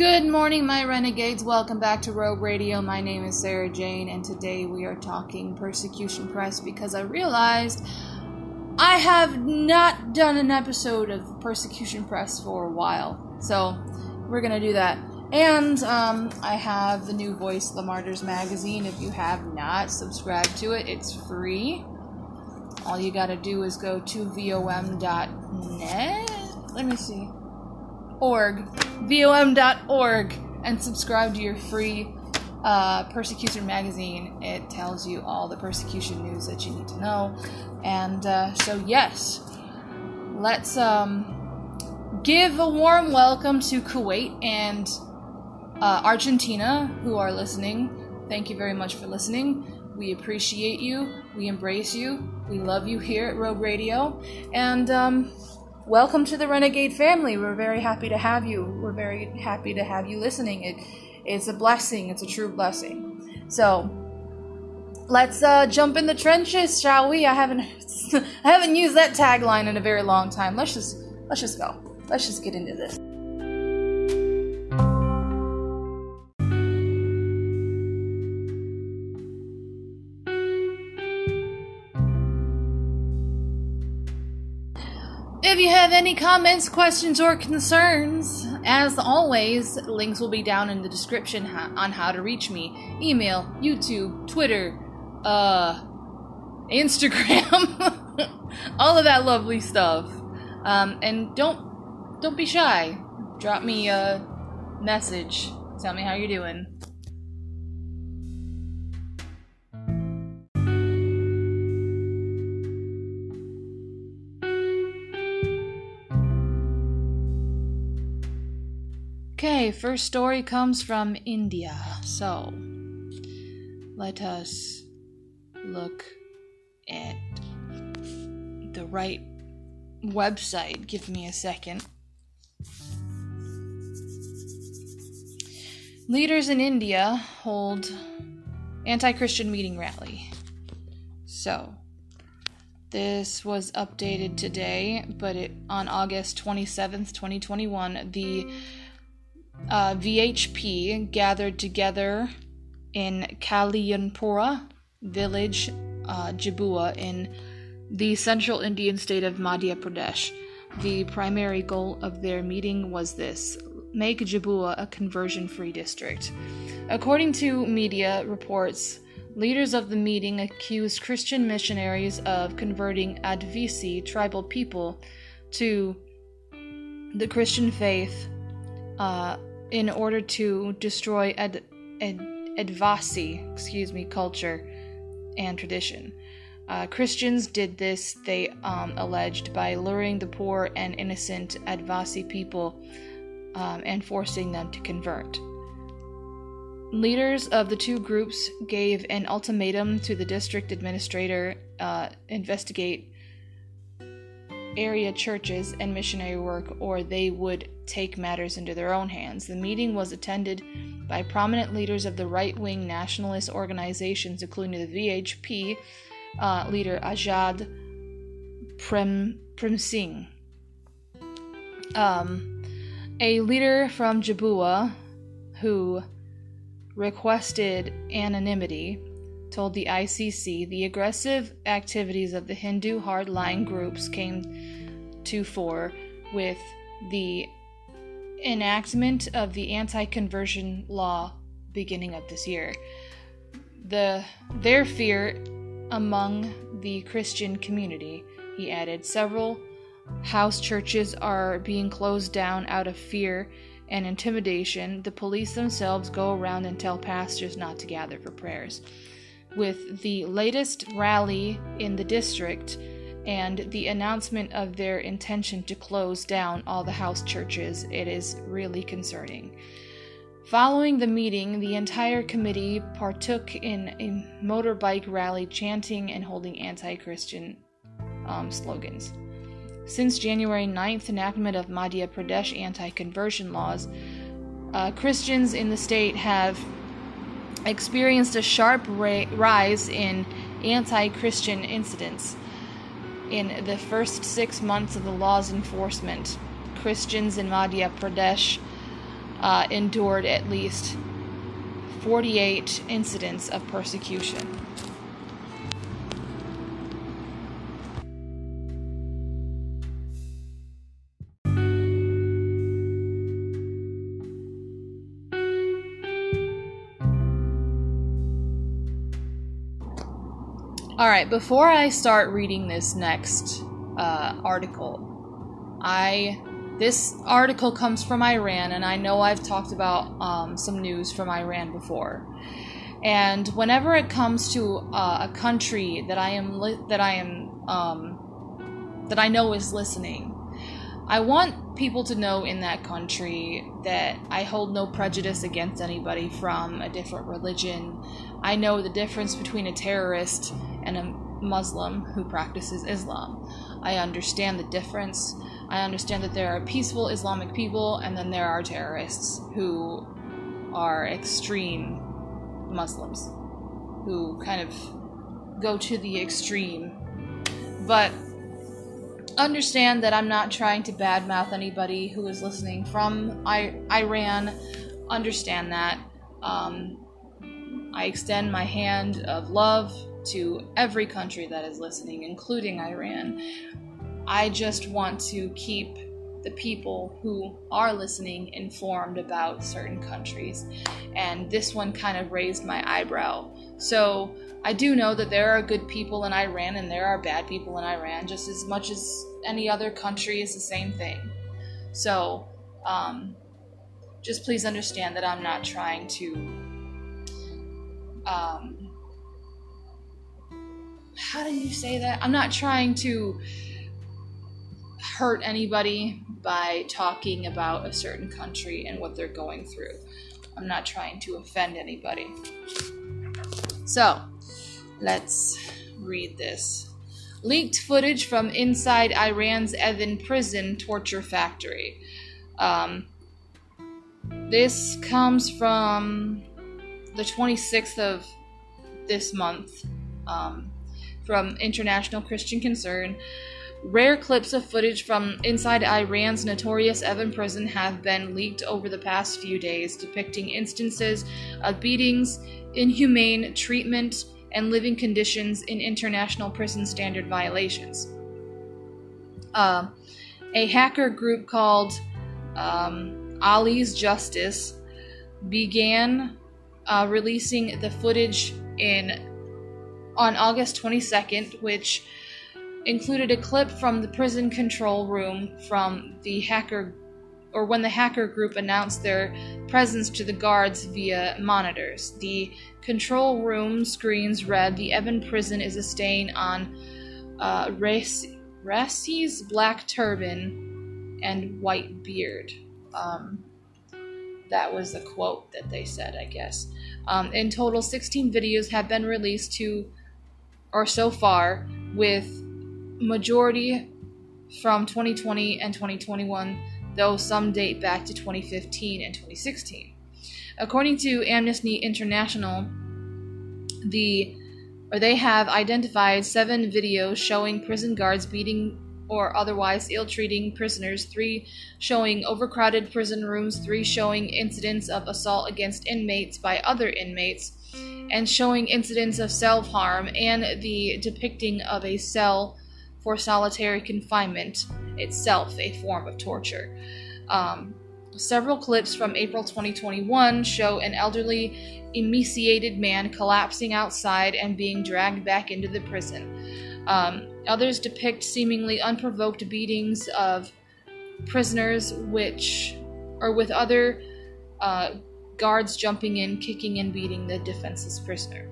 Good morning, my renegades. Welcome back to Rogue Radio. My name is Sarah Jane, and today we are talking persecution press because I realized I have not done an episode of persecution press for a while. So we're gonna do that. And um, I have the new Voice the Martyrs magazine. If you have not subscribed to it, it's free. All you gotta do is go to vom.net. Let me see org, vom.org, and subscribe to your free uh, persecution magazine. It tells you all the persecution news that you need to know. And uh, so, yes, let's um, give a warm welcome to Kuwait and uh, Argentina who are listening. Thank you very much for listening. We appreciate you. We embrace you. We love you here at Rogue Radio. And um, welcome to the Renegade family. We're very happy to have you. We're very happy to have you listening. It, it's a blessing. It's a true blessing. So, let's uh, jump in the trenches, shall we? I haven't, I haven't used that tagline in a very long time. Let's just, let's just go. Let's just get into this. If you have any comments, questions, or concerns, as always, links will be down in the description on how to reach me. Email, YouTube, Twitter, uh, Instagram, all of that lovely stuff. Um, and don't don't be shy. Drop me a message. Tell me how you're doing. Okay, first story comes from India. So, let us look at the right website. Give me a second. Leaders in India hold anti Christian meeting rally. So, this was updated today, but it, on August 27th, 2021, the uh, VHP gathered together in Kalyanpura village, uh, Jhabua, in the central Indian state of Madhya Pradesh. The primary goal of their meeting was this make Jhabua a conversion free district. According to media reports, leaders of the meeting accused Christian missionaries of converting Adivasi tribal people to the Christian faith. Uh, in order to destroy Ad, Ad, Advasi, excuse me, culture and tradition. Uh, Christians did this, they um, alleged, by luring the poor and innocent Advasi people um, and forcing them to convert. Leaders of the two groups gave an ultimatum to the district administrator uh, investigate area churches and missionary work, or they would take matters into their own hands. The meeting was attended by prominent leaders of the right wing nationalist organizations, including the VHP uh, leader Ajad Prem, Prem Singh. Um, a leader from Jhabua who requested anonymity told the ICC the aggressive activities of the Hindu hardline groups came to fore with the enactment of the anti-conversion law beginning of this year. The their fear among the Christian community, he added, several house churches are being closed down out of fear and intimidation. The police themselves go around and tell pastors not to gather for prayers. With the latest rally in the district, and the announcement of their intention to close down all the house churches, it is really concerning. Following the meeting, the entire committee partook in a motorbike rally chanting and holding anti Christian um, slogans. Since January 9th, enactment of Madhya Pradesh anti conversion laws, uh, Christians in the state have experienced a sharp ra- rise in anti Christian incidents in the first six months of the law's enforcement. Christians in Madhya Pradesh uh, endured at least 48 incidents of persecution. All right, before I start reading this next uh, article, I this article comes from Iran, and I know I've talked about um, some news from Iran before. And whenever it comes to uh, a country that I am li- that I am um, that I know is listening, I want people to know in that country that I hold no prejudice against anybody from a different religion. I know the difference between a terrorist and a Muslim who practices Islam. I understand the difference. I understand that there are peaceful Islamic people and then there are terrorists who are extreme Muslims who kind of go to the extreme. But understand that I'm not trying to badmouth anybody who is listening from I- Iran. Understand that. Um, I extend my hand of love to every country that is listening, including Iran. I just want to keep the people who are listening informed about certain countries. And this one kind of raised my eyebrow. So I do know that there are good people in Iran and there are bad people in Iran, just as much as any other country is the same thing. So um, just please understand that I'm not trying to. Um, how do you say that? I'm not trying to hurt anybody by talking about a certain country and what they're going through. I'm not trying to offend anybody. So, let's read this. Leaked footage from inside Iran's Evin prison torture factory. Um, this comes from the 26th of this month. Um, from International Christian Concern. Rare clips of footage from inside Iran's notorious Evin prison have been leaked over the past few days, depicting instances of beatings, inhumane treatment, and living conditions in international prison standard violations. Uh, a hacker group called um, Ali's Justice began uh, releasing the footage in on August 22nd, which included a clip from the prison control room from the hacker or when the hacker group announced their presence to the guards via monitors. The control room screens read The Evin prison is a stain on uh, Raisi's black turban and white beard. Um, that was the quote that they said, I guess. Um, in total, 16 videos have been released to or so far, with majority from 2020 and 2021, though some date back to 2015 and 2016. According to Amnesty International, the or they have identified seven videos showing prison guards beating or otherwise ill treating prisoners, three showing overcrowded prison rooms, three showing incidents of assault against inmates by other inmates, and showing incidents of self harm and the depicting of a cell for solitary confinement itself a form of torture. Um, several clips from April 2021 show an elderly, emaciated man collapsing outside and being dragged back into the prison. Um, others depict seemingly unprovoked beatings of prisoners, which, or with other uh, guards jumping in, kicking and beating the defenseless prisoner.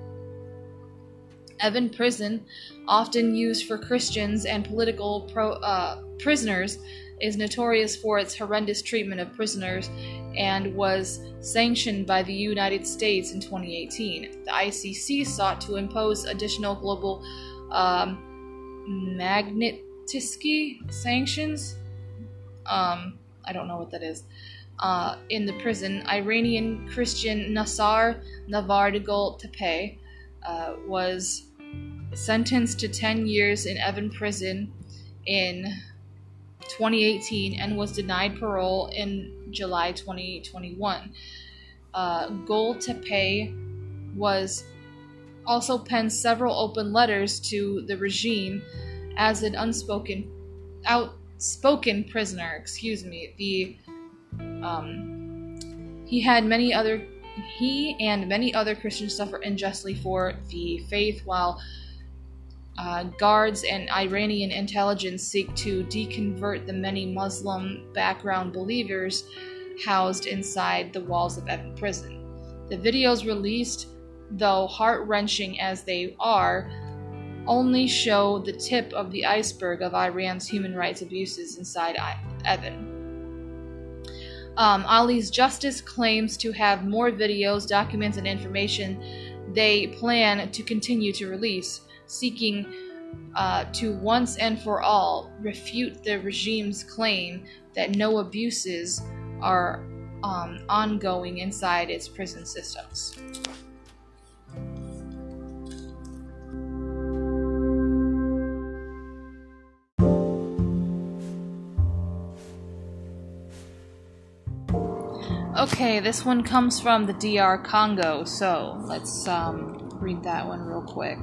Evin Prison, often used for Christians and political pro, uh, prisoners, is notorious for its horrendous treatment of prisoners and was sanctioned by the United States in 2018. The ICC sought to impose additional global um, Magnitsky sanctions. Um, I don't know what that is uh, in the prison, Iranian Christian Nasar Navardagul Tepe uh, was sentenced to 10 years in Evin prison in 2018 and was denied parole in July 2021. Uh, Goltepe was also penned several open letters to the regime as an unspoken, outspoken prisoner. Excuse me. The um, he had many other he and many other Christians suffer unjustly for the faith, while uh, guards and Iranian intelligence seek to deconvert the many Muslim background believers housed inside the walls of Evin prison. The videos released, though heart wrenching as they are, only show the tip of the iceberg of Iran's human rights abuses inside Evin. Um, Ali's Justice claims to have more videos, documents, and information they plan to continue to release, seeking uh, to once and for all refute the regime's claim that no abuses are um, ongoing inside its prison systems. Okay, this one comes from the DR Congo, so let's um, read that one real quick.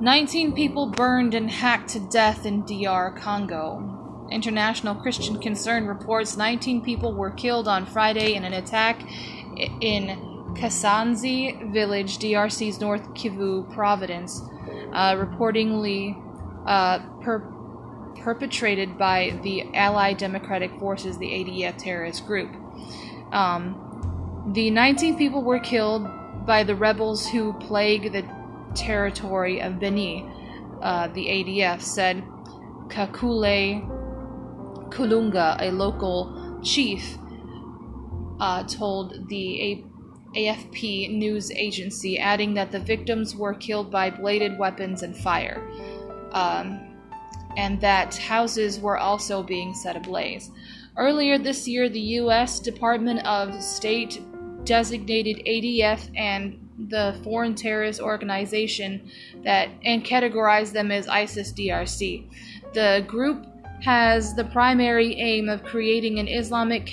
19 people burned and hacked to death in DR Congo. International Christian Concern reports 19 people were killed on Friday in an attack in Kasanzi village, DRC's North Kivu province, uh, reportedly uh, per- perpetrated by the Allied Democratic Forces, the ADF terrorist group. Um, the 19 people were killed by the rebels who plague the territory of Beni, uh, the ADF said Kakule Kulunga, a local chief, uh, told the a- AFP news agency, adding that the victims were killed by bladed weapons and fire, um, and that houses were also being set ablaze. Earlier this year, the U.S. Department of State designated ADF and the foreign terrorist organization that and categorized them as ISIS DRC. The group has the primary aim of creating an Islamic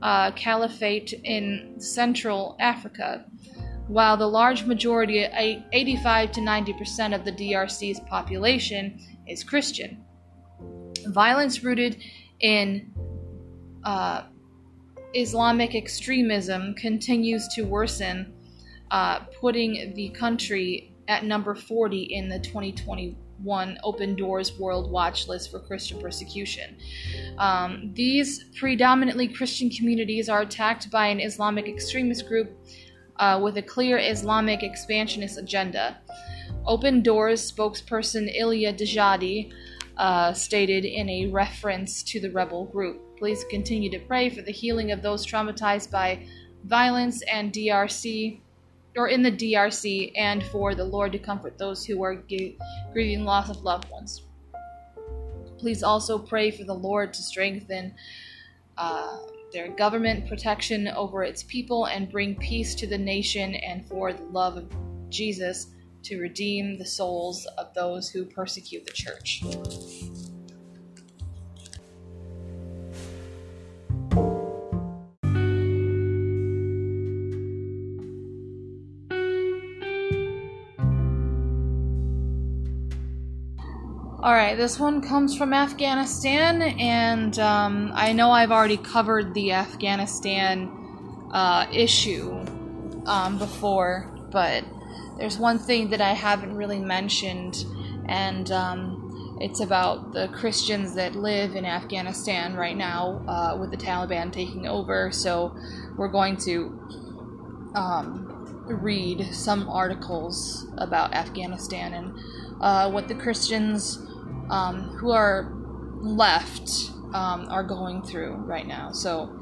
uh, caliphate in Central Africa, while the large majority, 85 to 90 percent of the DRC's population, is Christian. Violence rooted in uh, Islamic extremism continues to worsen uh, putting the country at number 40 in the 2021 Open Doors World Watch List for Christian persecution. Um, these predominantly Christian communities are attacked by an Islamic extremist group uh, with a clear Islamic expansionist agenda. Open Doors spokesperson Illia Djadi uh, stated in a reference to the rebel group. Please continue to pray for the healing of those traumatized by violence and DRC or in the DRC, and for the Lord to comfort those who are grieving loss of loved ones. Please also pray for the Lord to strengthen uh, their government protection over its people and bring peace to the nation, and for the love of Jesus to redeem the souls of those who persecute the church. All right, this one comes from Afghanistan, and um, I know I've already covered the Afghanistan uh, issue um, before, but there's one thing that I haven't really mentioned, and um, it's about the Christians that live in Afghanistan right now uh, with the Taliban taking over. So we're going to um, read some articles about Afghanistan and uh, what the Christians um, who are left um, are going through right now. So,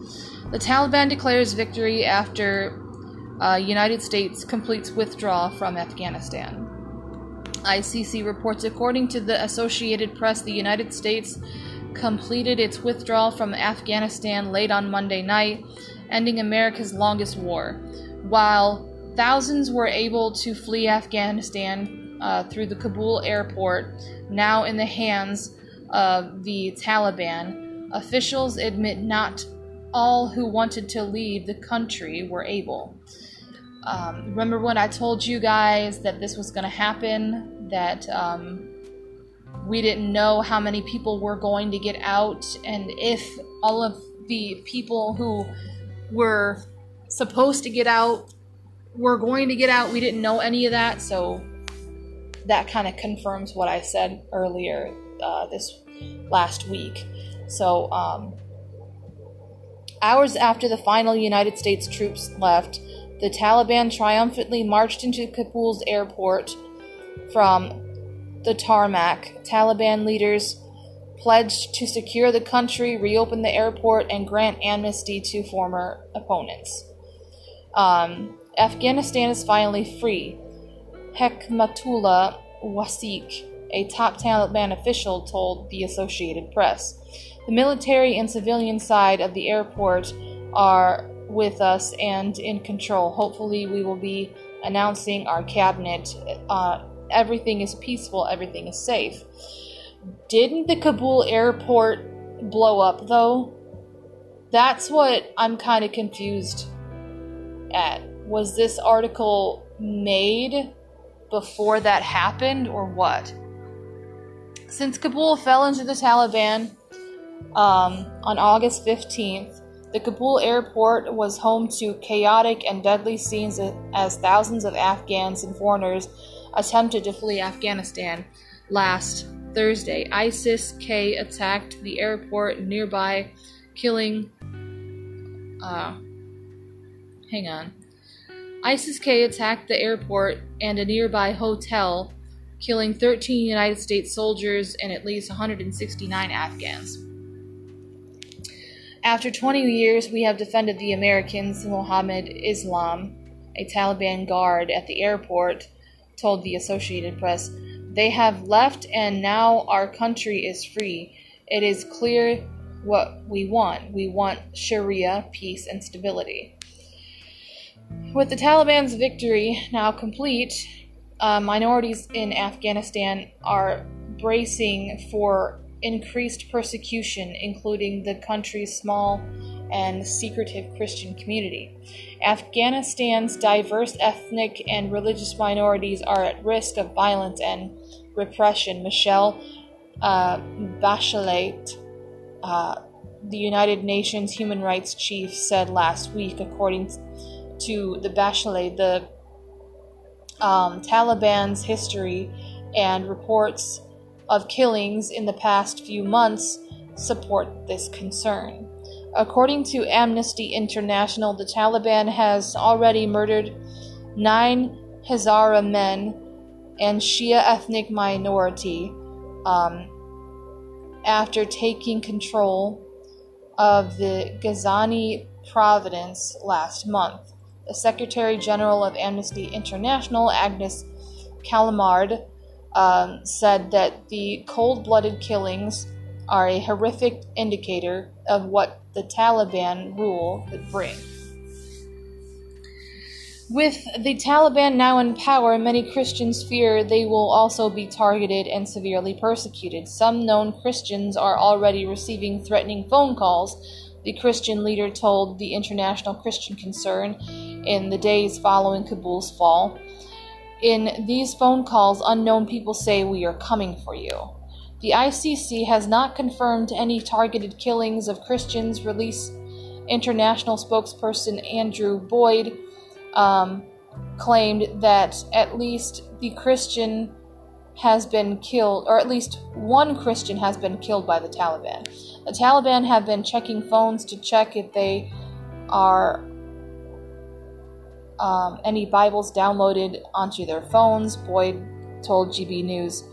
the Taliban declares victory after uh, United States completes withdrawal from Afghanistan. ICC reports, according to the Associated Press, the United States completed its withdrawal from Afghanistan late on Monday night, ending America's longest war. While thousands were able to flee Afghanistan uh, through the Kabul airport, now in the hands of the Taliban, officials admit not all who wanted to leave the country were able. Um, remember when I told you guys that this was going to happen? That um, we didn't know how many people were going to get out, and if all of the people who were supposed to get out were going to get out. We didn't know any of that, so that kind of confirms what I said earlier uh, this last week. So, um, hours after the final United States troops left, the Taliban triumphantly marched into Kabul's airport from the tarmac. Taliban leaders pledged to secure the country, reopen the airport, and grant amnesty to former opponents. Um, Afghanistan is finally free. Hekmatullah Wasiq, a top Taliban official, told the Associated Press. The military and civilian side of the airport are with us and in control. Hopefully, we will be announcing our cabinet. Uh, everything is peaceful, everything is safe. Didn't the Kabul airport blow up, though? That's what I'm kind of confused at was this article made before that happened or what? Since Kabul fell into the Taliban um, on August 15th, the Kabul airport was home to chaotic and deadly scenes as thousands of Afghans and foreigners attempted to flee Afghanistan. Last Thursday, ISIS K attacked the airport nearby, killing. Uh, hang on. ISIS K attacked the airport and a nearby hotel, killing 13 United States soldiers and at least 169 Afghans. After 20 years, we have defended the Americans, Mohammed Islam, a Taliban guard at the airport, told the Associated Press. They have left, and now our country is free. It is clear what we want. We want Sharia, peace, and stability. With the Taliban's victory now complete, uh, minorities in Afghanistan are bracing for increased persecution, including the country's small and secretive Christian community. Afghanistan's diverse ethnic and religious minorities are at risk of violence and repression. Michelle uh, Bachelet, uh, the United Nations human rights chief, said last week, according to the Bachelet, the um, Taliban's history and reports of killings in the past few months support this concern. According to Amnesty International, the Taliban has already murdered nine Hazara men and Shia ethnic minority um, after taking control of the Ghazni province last month the Secretary General of Amnesty International, Agnes Callamard, um, said that the cold blooded killings are a horrific indicator of what the Taliban rule could bring. With the Taliban now in power, many Christians fear they will also be targeted and severely persecuted. Some known Christians are already receiving threatening phone calls the Christian leader told the International Christian Concern in the days following Kabul's fall. In these phone calls, unknown people say, We are coming for you. The ICC has not confirmed any targeted killings of Christians. Release International spokesperson Andrew Boyd um, claimed that at least the Christian has been killed, or at least one Christian has been killed by the Taliban. The Taliban have been checking phones to check if they are um, any Bibles downloaded onto their phones. Boyd told GB News.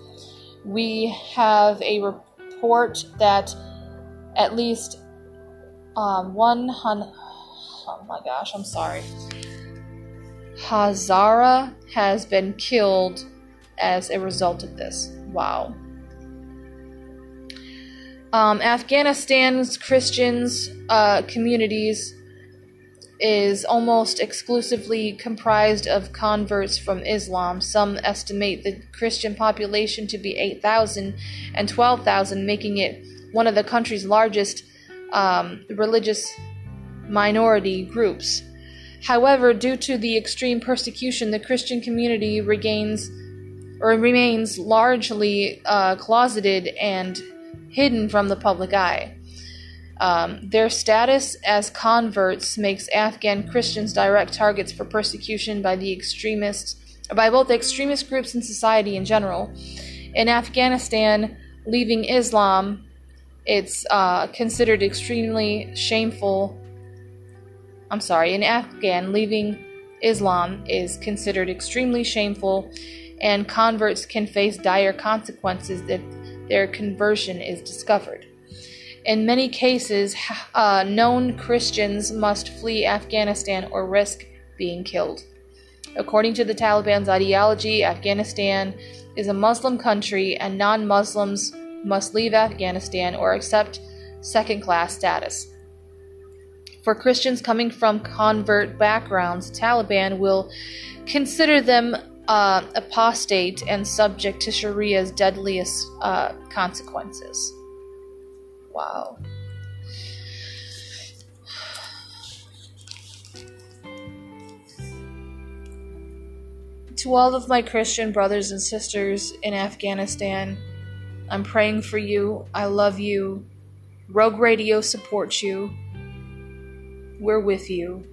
We have a report that at least um, one hundred. Oh my gosh, I'm sorry. Hazara has been killed as a result of this. Wow. Um, Afghanistan's Christians uh, communities is almost exclusively comprised of converts from Islam. Some estimate the Christian population to be 8,000 and 12,000, making it one of the country's largest um, religious minority groups. However, due to the extreme persecution, the Christian community regains or remains largely uh, closeted and hidden from the public eye. Um, their status as converts makes Afghan Christians direct targets for persecution by the extremists, by both extremist groups and society in general. In Afghanistan, leaving Islam, it's uh, considered extremely shameful. I'm sorry, in Afghan, leaving Islam is considered extremely shameful, and converts can face dire consequences if their conversion is discovered. In many cases, uh, known Christians must flee Afghanistan or risk being killed. According to the Taliban's ideology, Afghanistan is a Muslim country and non Muslims must leave Afghanistan or accept second class status. For Christians coming from convert backgrounds, Taliban will consider them uh, apostate and subject to Sharia's deadliest uh, consequences. Wow. To all of my Christian brothers and sisters in Afghanistan, I'm praying for you. I love you. Rogue Radio supports you. We're with you.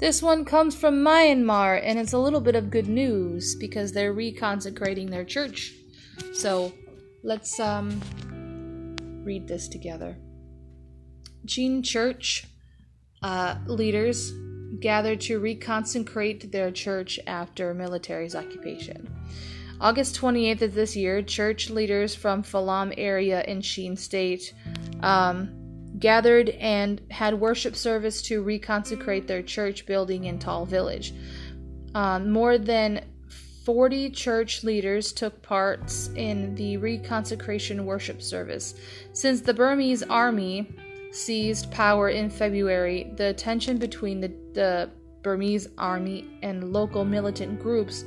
This one comes from Myanmar, and it's a little bit of good news because they're reconsecrating their church. So let's um, read this together. Chin Church uh, leaders gathered to reconsecrate their church after military's occupation. August 28th of this year, church leaders from Falam area in Chin State um, gathered and had worship service to reconsecrate their church building in Tall Village. Um, more than 40 church leaders took parts in the reconsecration worship service. Since the Burmese army seized power in February, the tension between the, the Burmese army and local militant groups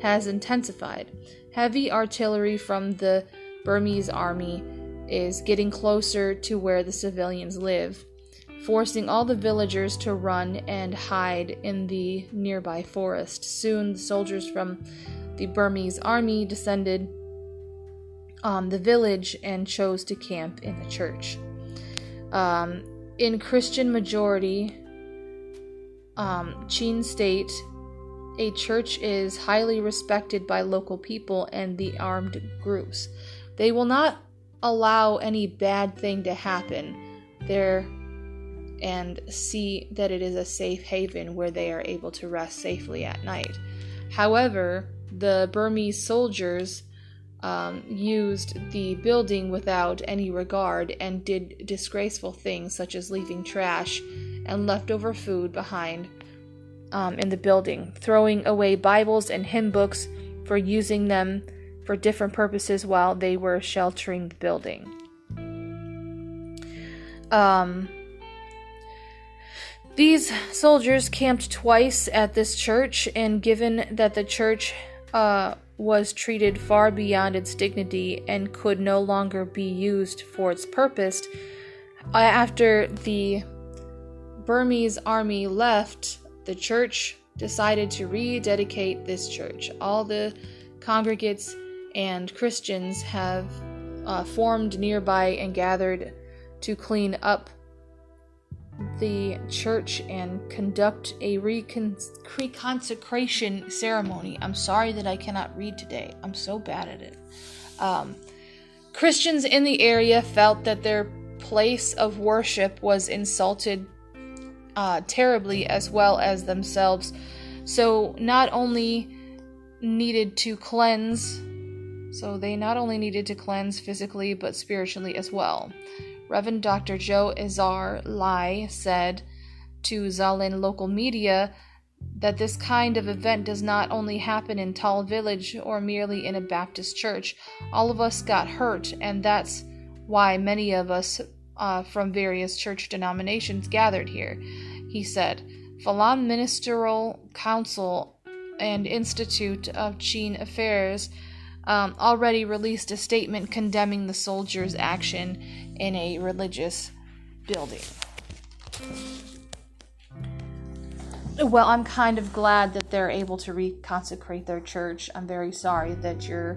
has intensified. Heavy artillery from the Burmese army is getting closer to where the civilians live, forcing all the villagers to run and hide in the nearby forest. Soon, the soldiers from the Burmese army descended on the village and chose to camp in the church. Um, in Christian majority, um, Chin State, a church is highly respected by local people and the armed groups. They will not allow any bad thing to happen there and see that it is a safe haven where they are able to rest safely at night. However, the Burmese soldiers um, used the building without any regard and did disgraceful things such as leaving trash and leftover food behind um, in the building, throwing away Bibles and hymn books for using them for different purposes while they were sheltering the building. Um, these soldiers camped twice at this church, and given that the church uh, was treated far beyond its dignity and could no longer be used for its purpose, after the Burmese army left, the church decided to rededicate this church. All the congregates and Christians have uh, formed nearby and gathered to clean up the church and conduct a recon- reconsecration ceremony. I'm sorry that I cannot read today. I'm so bad at it. Um, Christians in the area felt that their place of worship was insulted uh, terribly as well as themselves. So, not only needed to cleanse so they not only needed to cleanse physically but spiritually as well. Reverend Dr. Joe Azar Lai said to Zalin local media that this kind of event does not only happen in Tall Village or merely in a Baptist church. All of us got hurt, and that's why many of us uh, from various church denominations gathered here. He said, Falam Ministerial Council and Institute of Chin Affairs um, already released a statement condemning the soldiers' action in a religious building. Well, I'm kind of glad that they're able to reconsecrate their church. I'm very sorry that your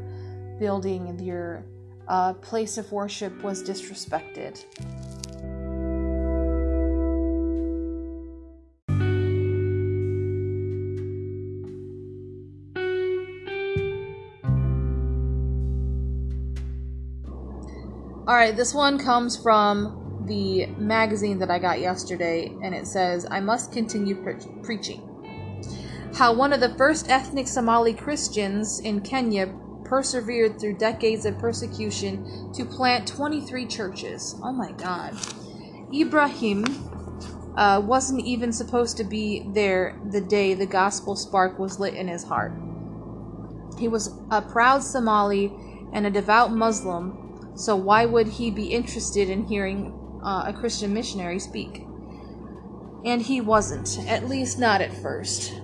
building, your uh, place of worship was disrespected. All right, this one comes from the magazine that I got yesterday, and it says, I must continue pre- preaching. How one of the first ethnic Somali Christians in Kenya persevered through decades of persecution to plant 23 churches. Oh my god. Ibrahim uh, wasn't even supposed to be there the day the gospel spark was lit in his heart. He was a proud Somali and a devout Muslim so why would he be interested in hearing uh, a Christian missionary speak? And he wasn't, at least not at first.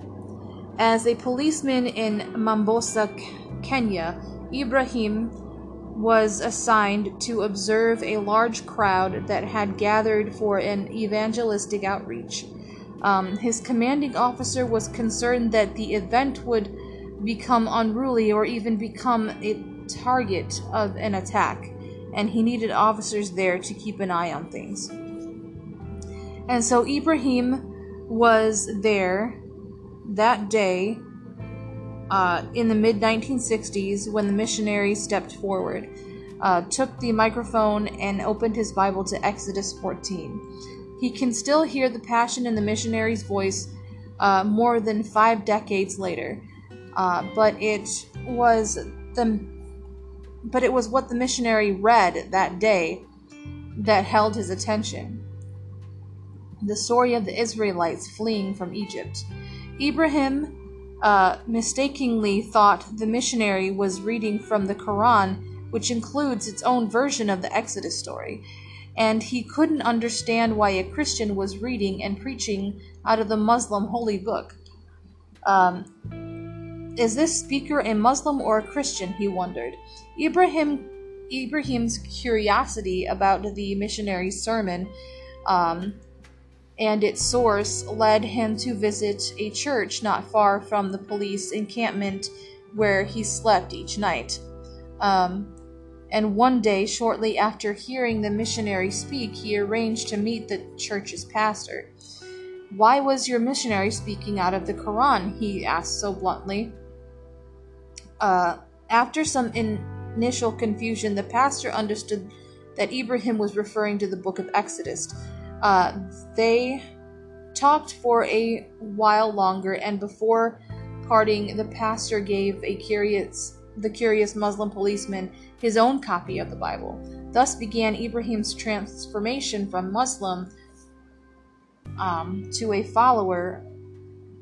As a policeman in Mombasa, Kenya, Ibrahim was assigned to observe a large crowd that had gathered for an evangelistic outreach. Um, his commanding officer was concerned that the event would become unruly or even become a target of an attack and he needed officers there to keep an eye on things. And so Ibrahim was there that day uh, in the mid 1960s when the missionary stepped forward, uh, took the microphone, and opened his Bible to Exodus 14. He can still hear the passion in the missionary's voice uh, more than five decades later, uh, but it was the but it was what the missionary read that day that held his attention. The story of the Israelites fleeing from Egypt. Ibrahim uh, mistakenly thought the missionary was reading from the Quran, which includes its own version of the Exodus story, and he couldn't understand why a Christian was reading and preaching out of the Muslim holy book. Um, is this speaker a Muslim or a Christian? he wondered. Ibrahim Ibrahim's curiosity about the missionary's sermon um, and its source led him to visit a church not far from the police encampment where he slept each night. Um, and one day, shortly after hearing the missionary speak, he arranged to meet the church's pastor. Why was your missionary speaking out of the Quran? he asked so bluntly. Uh, after some initial confusion, the pastor understood that Ibrahim was referring to the book of Exodus. Uh, they talked for a while longer, and before parting, the pastor gave a curious, the curious Muslim policeman his own copy of the Bible. Thus began Ibrahim's transformation from Muslim um, to a follower,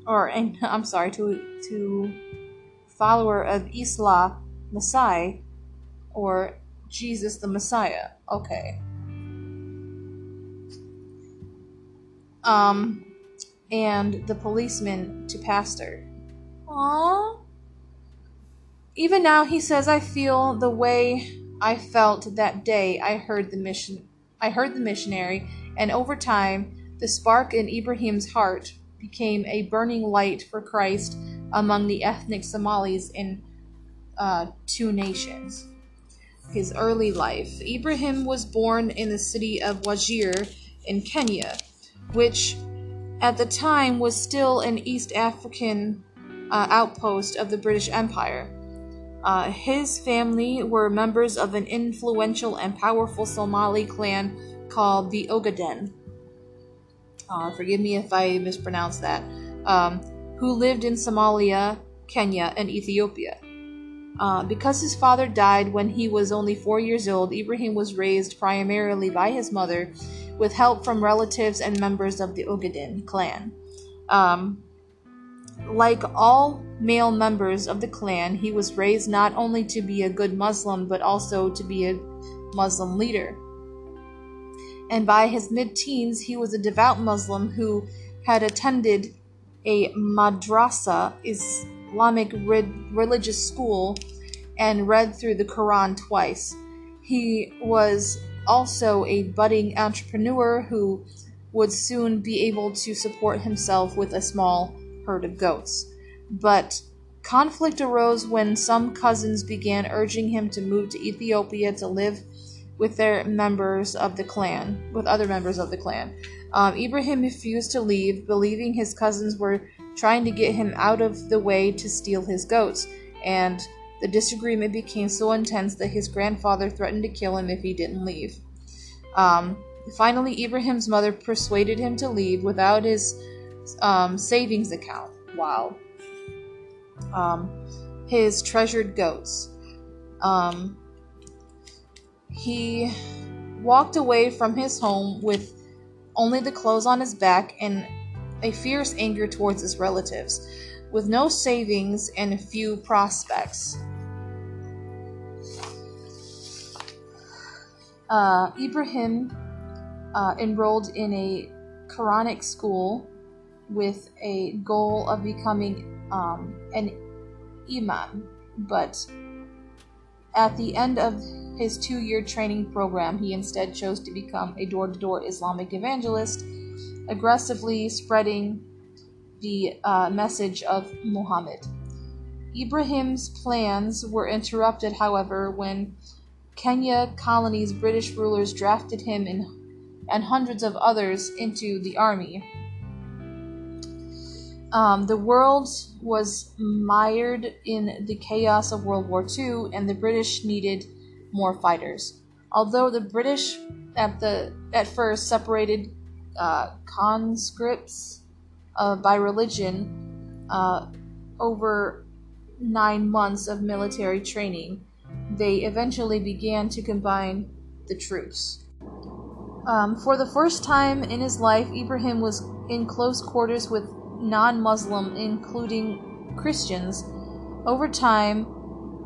or I'm sorry, to to follower of Isa Messiah or Jesus the Messiah. Okay. Um, and the policeman to pastor. Aww. Even now, he says, I feel the way I felt that day I heard the mission. I heard the missionary, and over time, the spark in Ibrahim's heart became a burning light for Christ among the ethnic Somalis in uh, two nations. His early life. Ibrahim was born in the city of Wajir in Kenya, which at the time was still an East African uh, outpost of the British Empire. Uh, his family were members of an influential and powerful Somali clan called the Ogaden. Uh, forgive me if I mispronounce that. Um, who lived in Somalia, Kenya, and Ethiopia. Uh, because his father died when he was only four years old, Ibrahim was raised primarily by his mother with help from relatives and members of the Ogaden clan. Um, like all male members of the clan, he was raised not only to be a good Muslim, but also to be a Muslim leader. And by his mid teens, he was a devout Muslim who had attended a madrasa, Islamic religious school, and read through the Quran twice. He was also a budding entrepreneur who would soon be able to support himself with a small herd of goats. But conflict arose when some cousins began urging him to move to Ethiopia to live with their members of the clan, with other members of the clan. Um, Ibrahim refused to leave, believing his cousins were trying to get him out of the way to steal his goats, and the disagreement became so intense that his grandfather threatened to kill him if he didn't leave. Um, finally, Ibrahim's mother persuaded him to leave without his um, savings account. Wow. Um, his treasured goats. Um, he walked away from his home with only the clothes on his back and a fierce anger towards his relatives, with no savings and few prospects. Uh, Ibrahim uh, enrolled in a Quranic school with a goal of becoming um, an imam, but at the end of his two year training program, he instead chose to become a door to door Islamic evangelist, aggressively spreading the uh, message of Muhammad. Ibrahim's plans were interrupted, however, when Kenya colony's British rulers drafted him and, and hundreds of others into the army. Um, the world was mired in the chaos of World War II, and the British needed more fighters. Although the British at the at first separated uh, conscripts uh, by religion uh, over nine months of military training, they eventually began to combine the troops. Um, for the first time in his life, Ibrahim was in close quarters with non Muslim, including Christians, over time,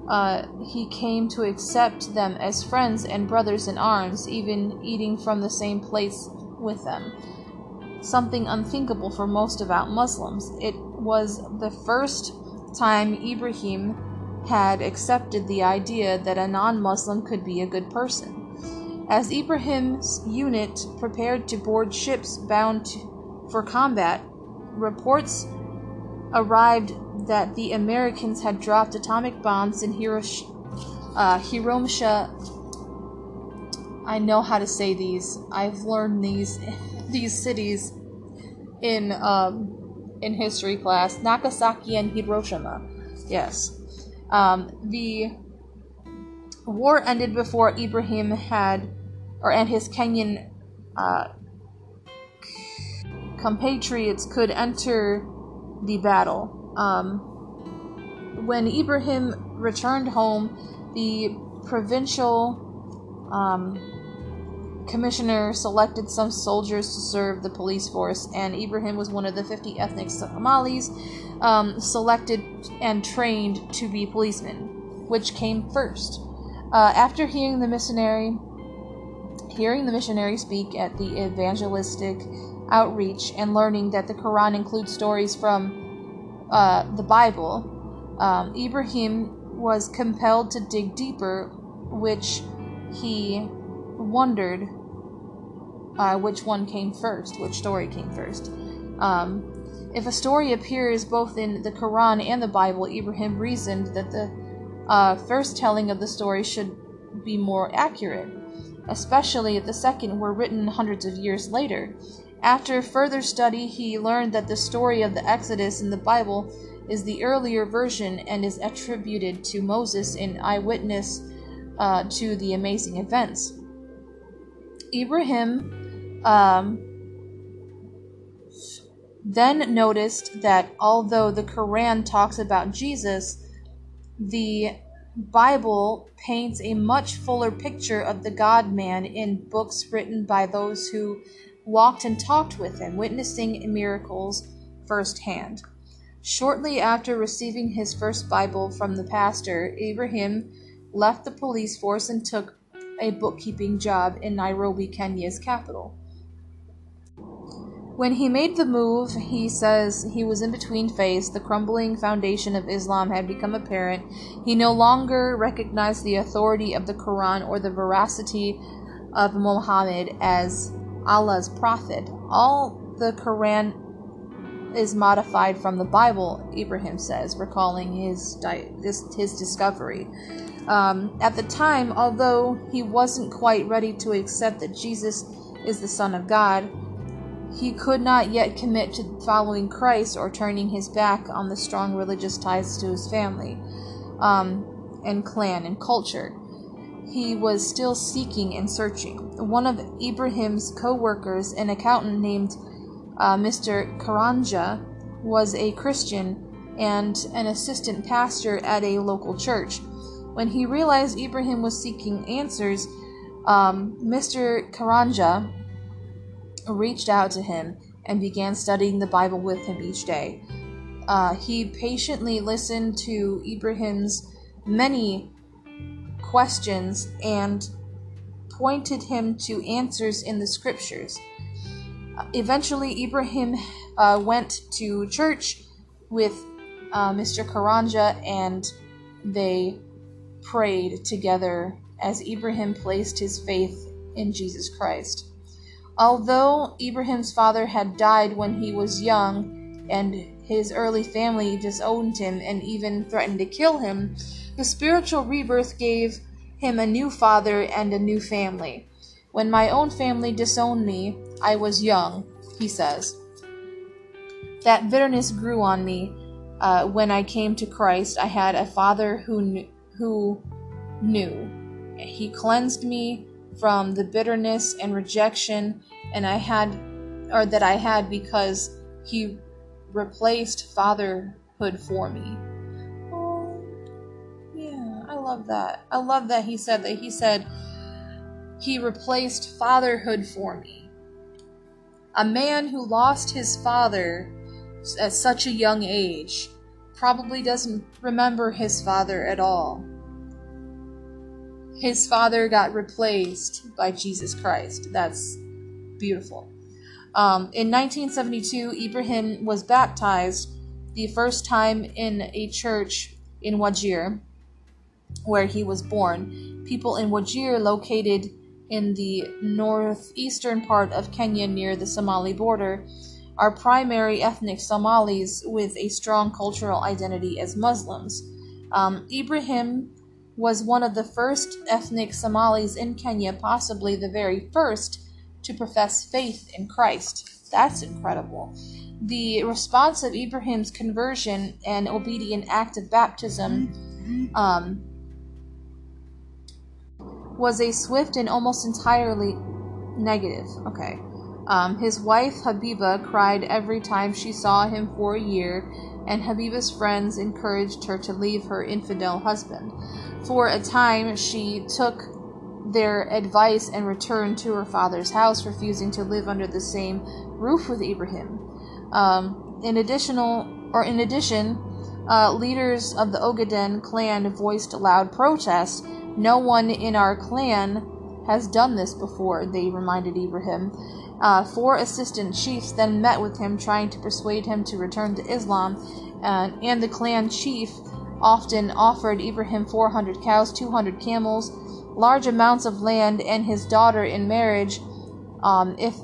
uh, he came to accept them as friends and brothers in arms, even eating from the same plates with them. Something unthinkable for most devout Muslims. It was the first time Ibrahim had accepted the idea that a non Muslim could be a good person. As Ibrahim's unit prepared to board ships bound for combat, reports arrived that the Americans had dropped atomic bombs in Hirosh- uh, Hiroshima. I know how to say these. I've learned these these cities in um, in history class. Nagasaki and Hiroshima. Yes. Um, the war ended before Ibrahim had, or and his Kenyan uh, compatriots could enter the battle. Um, when Ibrahim returned home, the provincial um, commissioner selected some soldiers to serve the police force, and Ibrahim was one of the 50 ethnic Somalis um, selected and trained to be policemen. Which came first? Uh, after hearing the missionary, hearing the missionary speak at the evangelistic outreach and learning that the Quran includes stories from uh, the Bible, um, Ibrahim was compelled to dig deeper, which he wondered uh, which one came first, which story came first. Um, if a story appears both in the Quran and the Bible, Ibrahim reasoned that the uh, first telling of the story should be more accurate, especially if the second were written hundreds of years later. After further study, he learned that the story of the Exodus in the Bible is the earlier version and is attributed to Moses, an eyewitness uh, to the amazing events. Ibrahim um, then noticed that although the Quran talks about Jesus, the Bible paints a much fuller picture of the God man in books written by those who walked and talked with him, witnessing miracles firsthand. Shortly after receiving his first Bible from the pastor, Ibrahim left the police force and took a bookkeeping job in Nairobi, Kenya's capital. When he made the move, he says he was in between faiths. The crumbling foundation of Islam had become apparent. He no longer recognized the authority of the Quran or the veracity of Muhammad as Allah's prophet. All the Quran is modified from the Bible, Ibrahim says, recalling his, his discovery. Um, at the time, although he wasn't quite ready to accept that Jesus is the Son of God, he could not yet commit to following Christ or turning his back on the strong religious ties to his family um, and clan and culture. He was still seeking and searching. One of Ibrahim's co workers, an accountant named uh, Mr. Karanja, was a Christian and an assistant pastor at a local church. When he realized Ibrahim was seeking answers, um, Mr. Karanja reached out to him and began studying the Bible with him each day. Uh, he patiently listened to Ibrahim's many questions and pointed him to answers in the scriptures. Eventually, Ibrahim uh, went to church with uh, Mr. Karanja and they prayed together as Ibrahim placed his faith in Jesus Christ. Although Ibrahim's father had died when he was young and his early family disowned him and even threatened to kill him, the spiritual rebirth gave him a new father and a new family. When my own family disowned me, I was young, he says. That bitterness grew on me. Uh, when I came to Christ, I had a father who who knew. He cleansed me from the bitterness and rejection and I had or that I had because he replaced fatherhood for me. Oh, yeah, I love that. I love that he said that. He said he replaced fatherhood for me. A man who lost his father at such a young age probably doesn't remember his father at all his father got replaced by Jesus Christ. That's beautiful. Um, in 1972, Ibrahim was baptized the first time in a church in Wajir, where he was born. People in Wajir, located in the northeastern part of Kenya near the Somali border, are primary ethnic Somalis with a strong cultural identity as Muslims. Um, Ibrahim was one of the first ethnic Somalis in Kenya, possibly the very first, to profess faith in Christ. That's incredible. The response of Ibrahim's conversion and obedient act of baptism um, was a swift and almost entirely negative. Okay. Um, his wife Habiba cried every time she saw him for a year, and Habiba's friends encouraged her to leave her infidel husband. For a time, she took their advice and returned to her father's house, refusing to live under the same roof with Ibrahim. Um, in additional, or in addition, uh, leaders of the Ogaden clan voiced loud protest. No one in our clan has done this before, they reminded Ibrahim. Uh, four assistant chiefs then met with him, trying to persuade him to return to Islam, uh, and the clan chief often offered Ibrahim 400 cows, 200 camels, large amounts of land, and his daughter in marriage um, if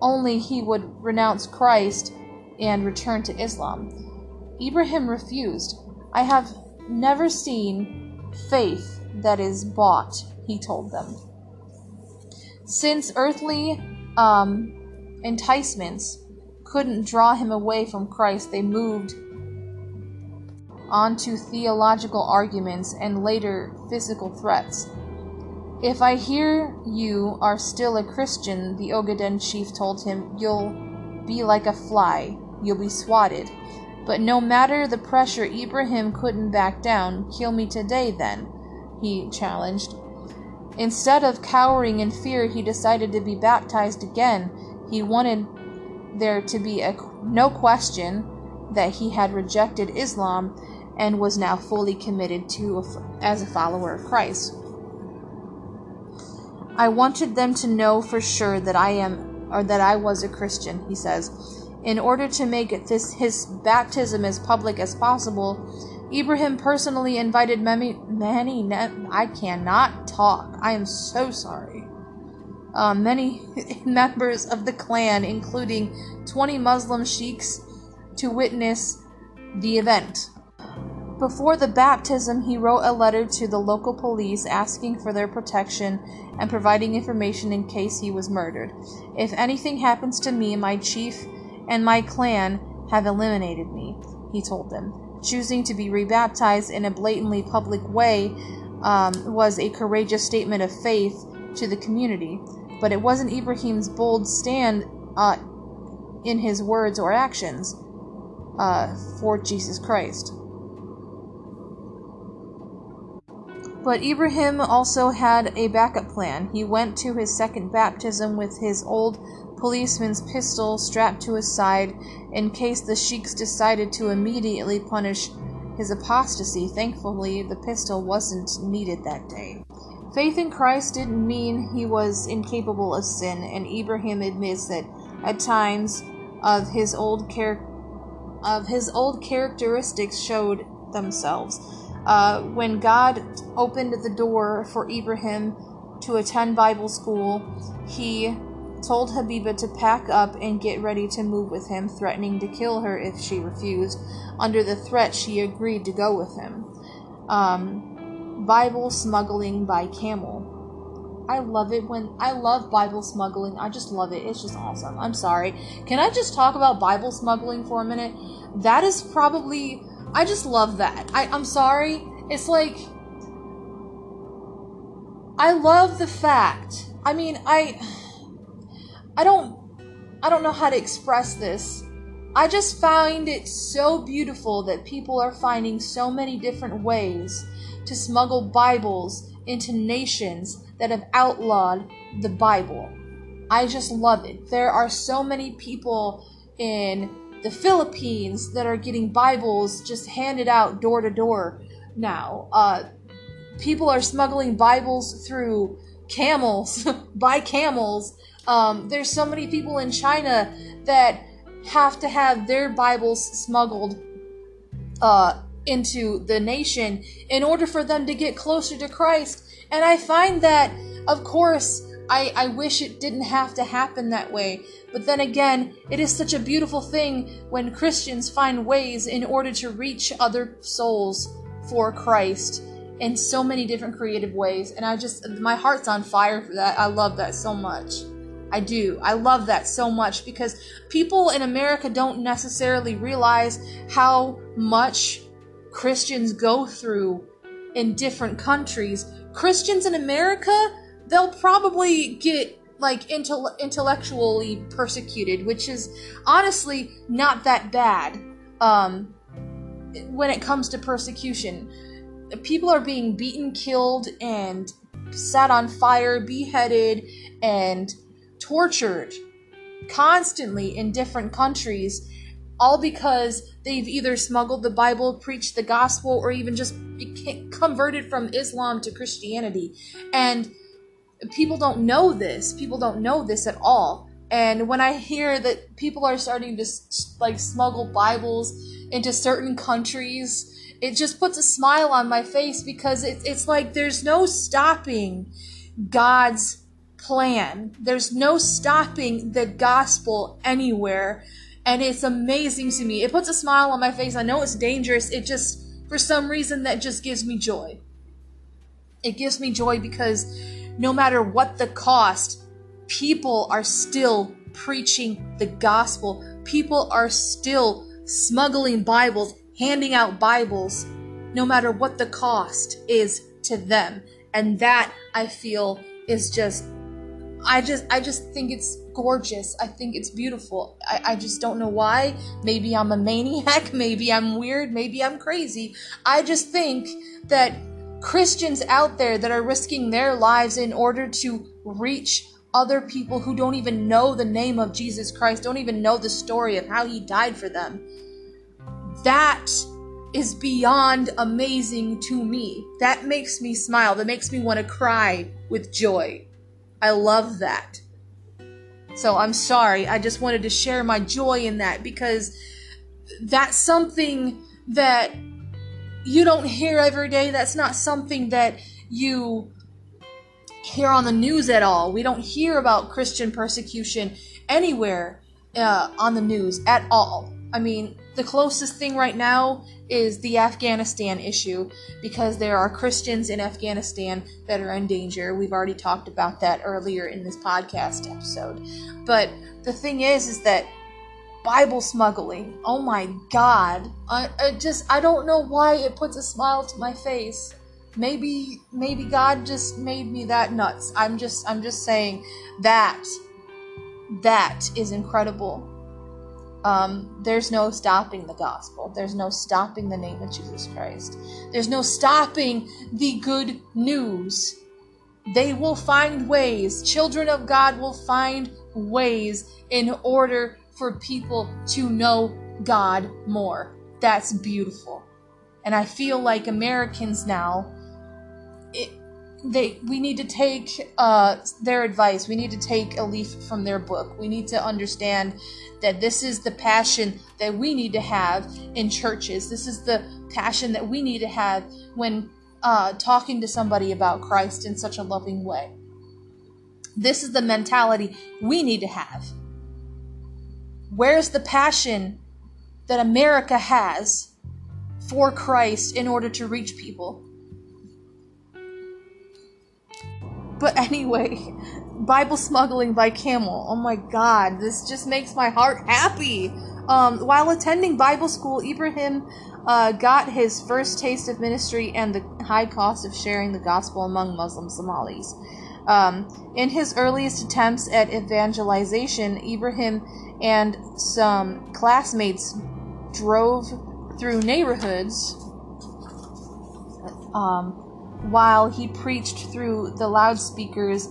only he would renounce Christ and return to Islam. Ibrahim refused. I have never seen faith that is bought, he told them. Since earthly um, enticements couldn't draw him away from Christ, they moved onto theological arguments and later physical threats. If I hear you are still a Christian, the Ogaden chief told him, you'll be like a fly, you'll be swatted. But no matter the pressure, Ibrahim couldn't back down. Kill me today, then, he challenged. Instead of cowering in fear, he decided to be baptized again. He wanted there to be a, no question that he had rejected Islam and was now fully committed to as a follower of Christ. I wanted them to know for sure that I am or that I was a Christian, he says. In order to make this his baptism as public as possible, Ibrahim personally invited many, many, I cannot talk. I am so sorry. Uh, many members of the clan, including 20 Muslim sheiks, to witness the event. Before the baptism, he wrote a letter to the local police asking for their protection and providing information in case he was murdered. If anything happens to me, my chief and my clan have eliminated me, he told them. Choosing to be rebaptized in a blatantly public way um, was a courageous statement of faith to the community, but it wasn't Ibrahim's bold stand uh, in his words or actions uh, for Jesus Christ. But Ibrahim also had a backup plan. He went to his second baptism with his old policeman's pistol strapped to his side in case the sheiks decided to immediately punish his apostasy. Thankfully, the pistol wasn't needed that day. Faith in Christ didn't mean he was incapable of sin, and Ibrahim admits that at times of his old char- of his old characteristics showed themselves. Uh, when God opened the door for Ibrahim to attend Bible school, he told Habiba to pack up and get ready to move with him, threatening to kill her if she refused. Under the threat, she agreed to go with him. Um, Bible smuggling by camel. I love it when I love Bible smuggling. I just love it. It's just awesome. I'm sorry. Can I just talk about Bible smuggling for a minute? That is probably I just love that. I, I'm sorry. It's like. I love the fact. I mean, I. I don't. I don't know how to express this. I just find it so beautiful that people are finding so many different ways to smuggle Bibles into nations that have outlawed the Bible. I just love it. There are so many people in the Philippines that are getting Bibles just handed out door to door now. Uh, people are smuggling Bibles through camels, by camels. Um, there's so many people in China that have to have their Bibles smuggled uh, into the nation in order for them to get closer to Christ. And I find that, of course, I, I wish it didn't have to happen that way. But then again, it is such a beautiful thing when Christians find ways in order to reach other souls for Christ in so many different creative ways. And I just, my heart's on fire for that. I love that so much. I do. I love that so much because people in America don't necessarily realize how much Christians go through in different countries. Christians in America they'll probably get like intel- intellectually persecuted, which is honestly not that bad. Um, when it comes to persecution, people are being beaten, killed, and set on fire, beheaded, and tortured constantly in different countries, all because they've either smuggled the Bible, preached the gospel, or even just converted from Islam to Christianity. And people don't know this. People don't know this at all. And when I hear that people are starting to like smuggle Bibles into certain countries, it just puts a smile on my face because it, it's like there's no stopping God's plan. There's no stopping the gospel anywhere. And it's amazing to me. It puts a smile on my face. I know it's dangerous. It just, for some reason, that just gives me joy. It gives me joy because no matter what the cost, people are still preaching the gospel. People are still smuggling Bibles, handing out Bibles, no matter what the cost is to them. And that I feel is just I just I just think it's gorgeous. I think it's beautiful. I, I just don't know why. Maybe I'm a maniac, maybe I'm weird, maybe I'm crazy. I just think that Christians out there that are risking their lives in order to reach other people who don't even know the name of Jesus Christ, don't even know the story of how he died for them. that is beyond amazing to me. That makes me smile. That makes me want to cry with joy. I love that. So I'm sorry. I just wanted to share my joy in that because that's something that you don't hear every day. That's not something that you hear on the news at all. We don't hear about Christian persecution anywhere uh, on the news at all. I mean, the closest thing right now is the Afghanistan issue because there are Christians in Afghanistan that are in danger. We've already talked about that earlier in this podcast episode. But the thing is, is that Bible smuggling. Oh my God! I, I just I don't know why it puts a smile to my face. Maybe maybe God just made me that nuts. I'm just I'm just saying that that is incredible. Um, there's no stopping the gospel. There's no stopping the name of Jesus Christ. There's no stopping the good news. They will find ways. Children of God will find ways in order for people to know God more. That's beautiful. And I feel like Americans now they we need to take uh, their advice. We need to take a leaf from their book. We need to understand that this is the passion that we need to have in churches. This is the passion that we need to have when uh, talking to somebody about Christ in such a loving way. This is the mentality we need to have. Where's the passion that America has for Christ in order to reach people? But anyway, Bible smuggling by camel. Oh my god, this just makes my heart happy. Um, while attending Bible school, Ibrahim uh, got his first taste of ministry and the high cost of sharing the gospel among Muslim Somalis. Um, in his earliest attempts at evangelization, Ibrahim and some classmates drove through neighborhoods um, while he preached through the loudspeakers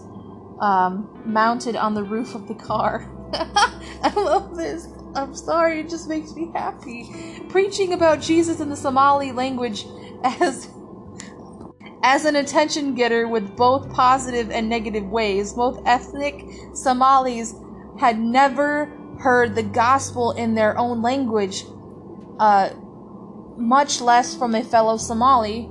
um, mounted on the roof of the car. I love this. I'm sorry, it just makes me happy. Preaching about Jesus in the Somali language as as an attention getter with both positive and negative ways. Both ethnic Somalis had never heard the gospel in their own language, uh, much less from a fellow Somali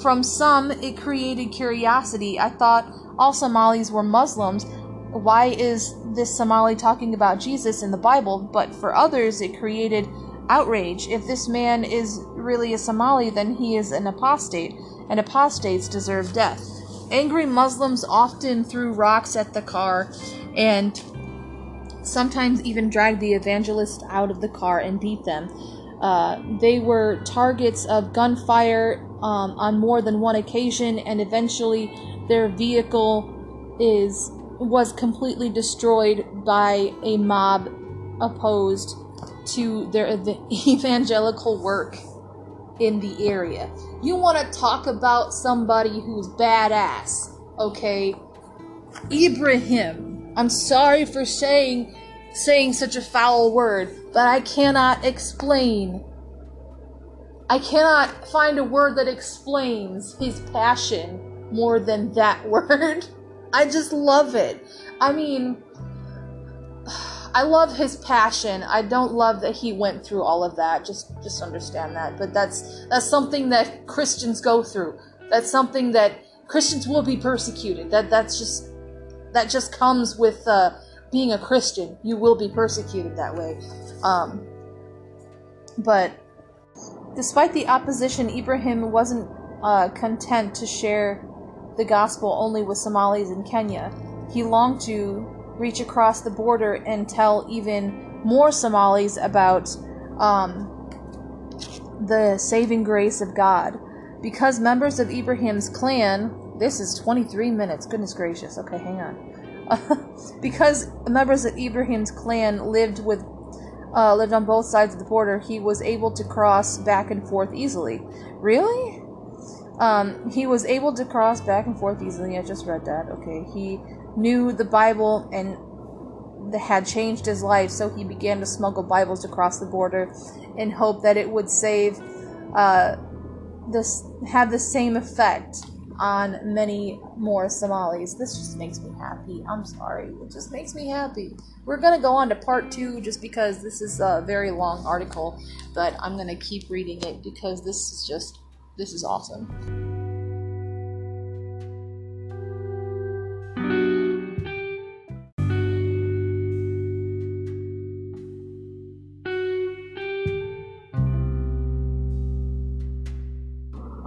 from some, it created curiosity. I thought all Somalis were Muslims. Why is this Somali talking about Jesus in the Bible? But for others, it created outrage. If this man is really a Somali, then he is an apostate, and apostates deserve death. Angry Muslims often threw rocks at the car and sometimes even dragged the evangelist out of the car and beat them. Uh, they were targets of gunfire um, on more than one occasion, and eventually their vehicle is was completely destroyed by a mob opposed to their evangelical work in the area. You want to talk about somebody who's badass, okay? Ibrahim. I'm sorry for saying saying such a foul word, but I cannot explain I cannot find a word that explains his passion more than that word. I just love it. I mean, I love his passion. I don't love that he went through all of that. Just just understand that. But that's that's something that Christians go through. That's something that Christians will be persecuted. That that's just that just comes with uh, being a Christian. You will be persecuted that way. Um, but Despite the opposition, Ibrahim wasn't uh, content to share the gospel only with Somalis in Kenya. He longed to reach across the border and tell even more Somalis about um, the saving grace of God. Because members of Ibrahim's clan, this is 23 minutes, goodness gracious, okay, hang on. because members of Ibrahim's clan lived with uh, lived on both sides of the border, he was able to cross back and forth easily. Really? Um, he was able to cross back and forth easily. I just read that. Okay. He knew the Bible and had changed his life, so he began to smuggle Bibles across the border in hope that it would save uh, this have the same effect on many more Somalis. This just makes me happy. I'm sorry. It just makes me happy. We're going to go on to part two just because this is a very long article, but I'm going to keep reading it because this is just, this is awesome.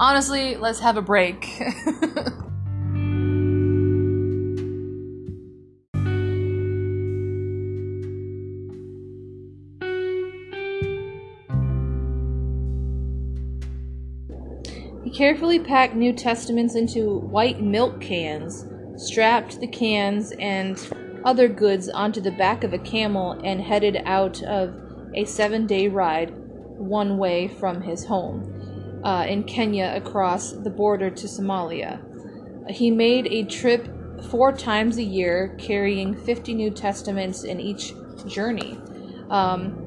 Honestly, let's have a break. he carefully packed New Testaments into white milk cans, strapped the cans and other goods onto the back of a camel, and headed out of a seven day ride one way from his home uh, in Kenya across the border to Somalia. He made a trip four times a year, carrying 50 New Testaments in each journey. Um,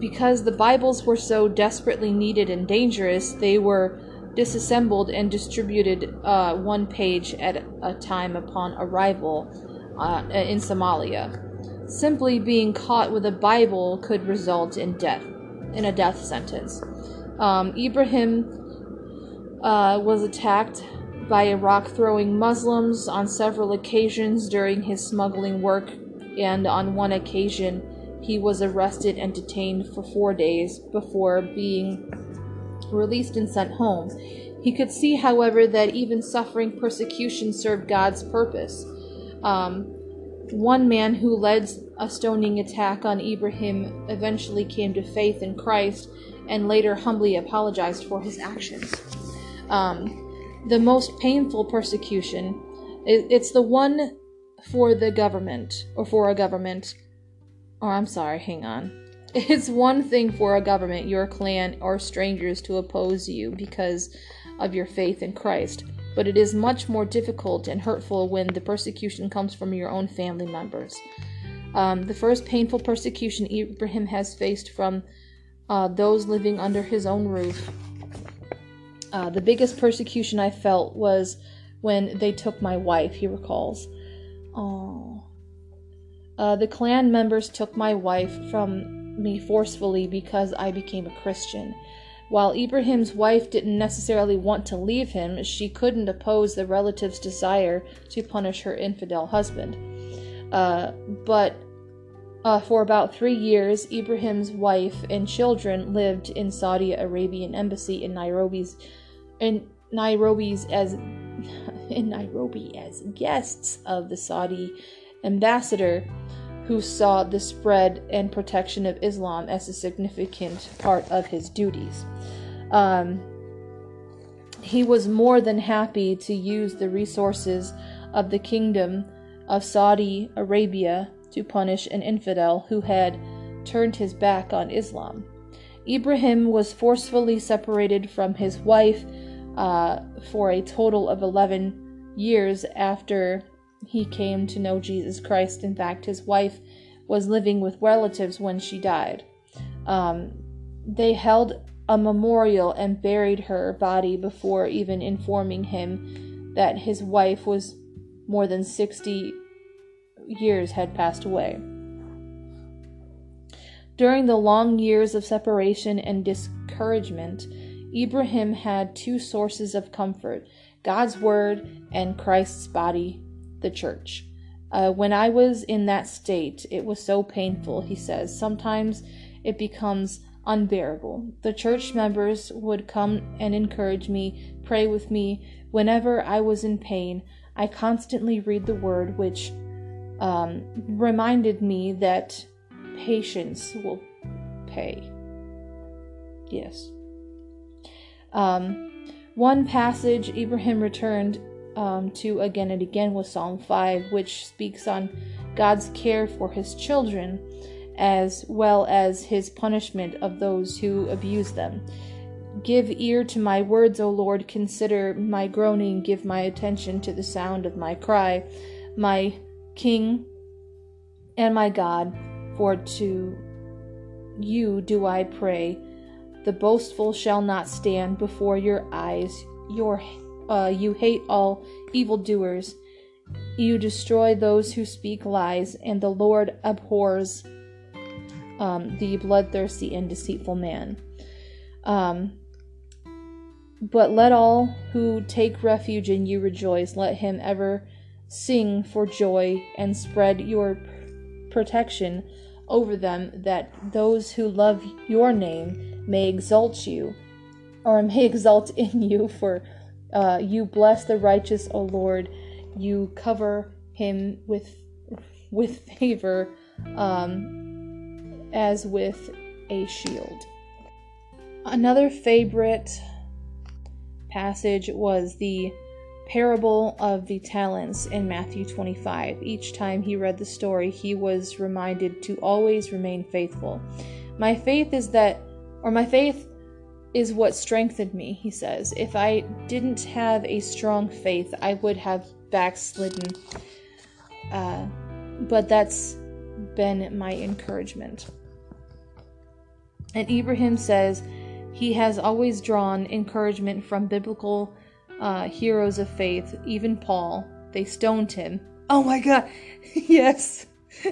because the Bibles were so desperately needed and dangerous, they were disassembled and distributed uh, one page at a time upon arrival uh, in Somalia. Simply being caught with a Bible could result in death, in a death sentence. Um, Ibrahim uh, was attacked by a rock throwing Muslims on several occasions during his smuggling work, and on one occasion, he was arrested and detained for four days before being released and sent home. He could see, however, that even suffering persecution served God's purpose. Um, one man who led a stoning attack on Ibrahim eventually came to faith in Christ and later humbly apologized for his actions. Um, the most painful persecution, it, it's the one for the government, or for a government, or I'm sorry, hang on. It's one thing for a government, your clan, or strangers to oppose you because of your faith in Christ, but it is much more difficult and hurtful when the persecution comes from your own family members. Um, the first painful persecution Ibrahim has faced from uh, those living under his own roof. Uh, the biggest persecution I felt was when they took my wife, he recalls. Oh. Uh, the clan members took my wife from me forcefully because I became a Christian. While Ibrahim's wife didn't necessarily want to leave him, she couldn't oppose the relative's desire to punish her infidel husband. Uh, but uh, for about three years, Ibrahim's wife and children lived in Saudi Arabian embassy in Nairobi's in Nairobi's as in Nairobi as guests of the Saudi ambassador who saw the spread and protection of Islam as a significant part of his duties. Um, he was more than happy to use the resources of the kingdom of Saudi Arabia to punish an infidel who had turned his back on Islam. Ibrahim was forcefully separated from his wife uh, for a total of 11 years after he came to know Jesus Christ. In fact, his wife was living with relatives when she died. Um, they held a memorial and buried her body before even informing him that his wife was more than 60 years had passed away. During the long years of separation and discouragement, Ibrahim had two sources of comfort God's Word and Christ's body, the church. Uh, when I was in that state, it was so painful, he says. Sometimes it becomes unbearable. The church members would come and encourage me, pray with me. Whenever I was in pain, I constantly read the Word, which um, reminded me that patience will pay. Yes. Um, one passage Ibrahim returned um, to again and again was Psalm 5, which speaks on God's care for his children as well as his punishment of those who abuse them. Give ear to my words, O Lord, consider my groaning, give my attention to the sound of my cry. My King, and my God, for to you do I pray. The boastful shall not stand before your eyes. Your, uh, you hate all evildoers. You destroy those who speak lies, and the Lord abhors um, the bloodthirsty and deceitful man. Um, but let all who take refuge in you rejoice. Let him ever sing for joy and spread your protection over them, that those who love your name may exalt you, or may exalt in you. For uh, you bless the righteous, O Lord. You cover him with with favor, um, as with a shield. Another favorite passage was the parable of the talents in Matthew 25. Each time he read the story, he was reminded to always remain faithful. My faith is that, or my faith is what strengthened me, he says. If I didn't have a strong faith, I would have backslidden. Uh, but that's been my encouragement. And Ibrahim says he has always drawn encouragement from biblical uh, heroes of faith, even Paul. They stoned him. Oh my god, yes.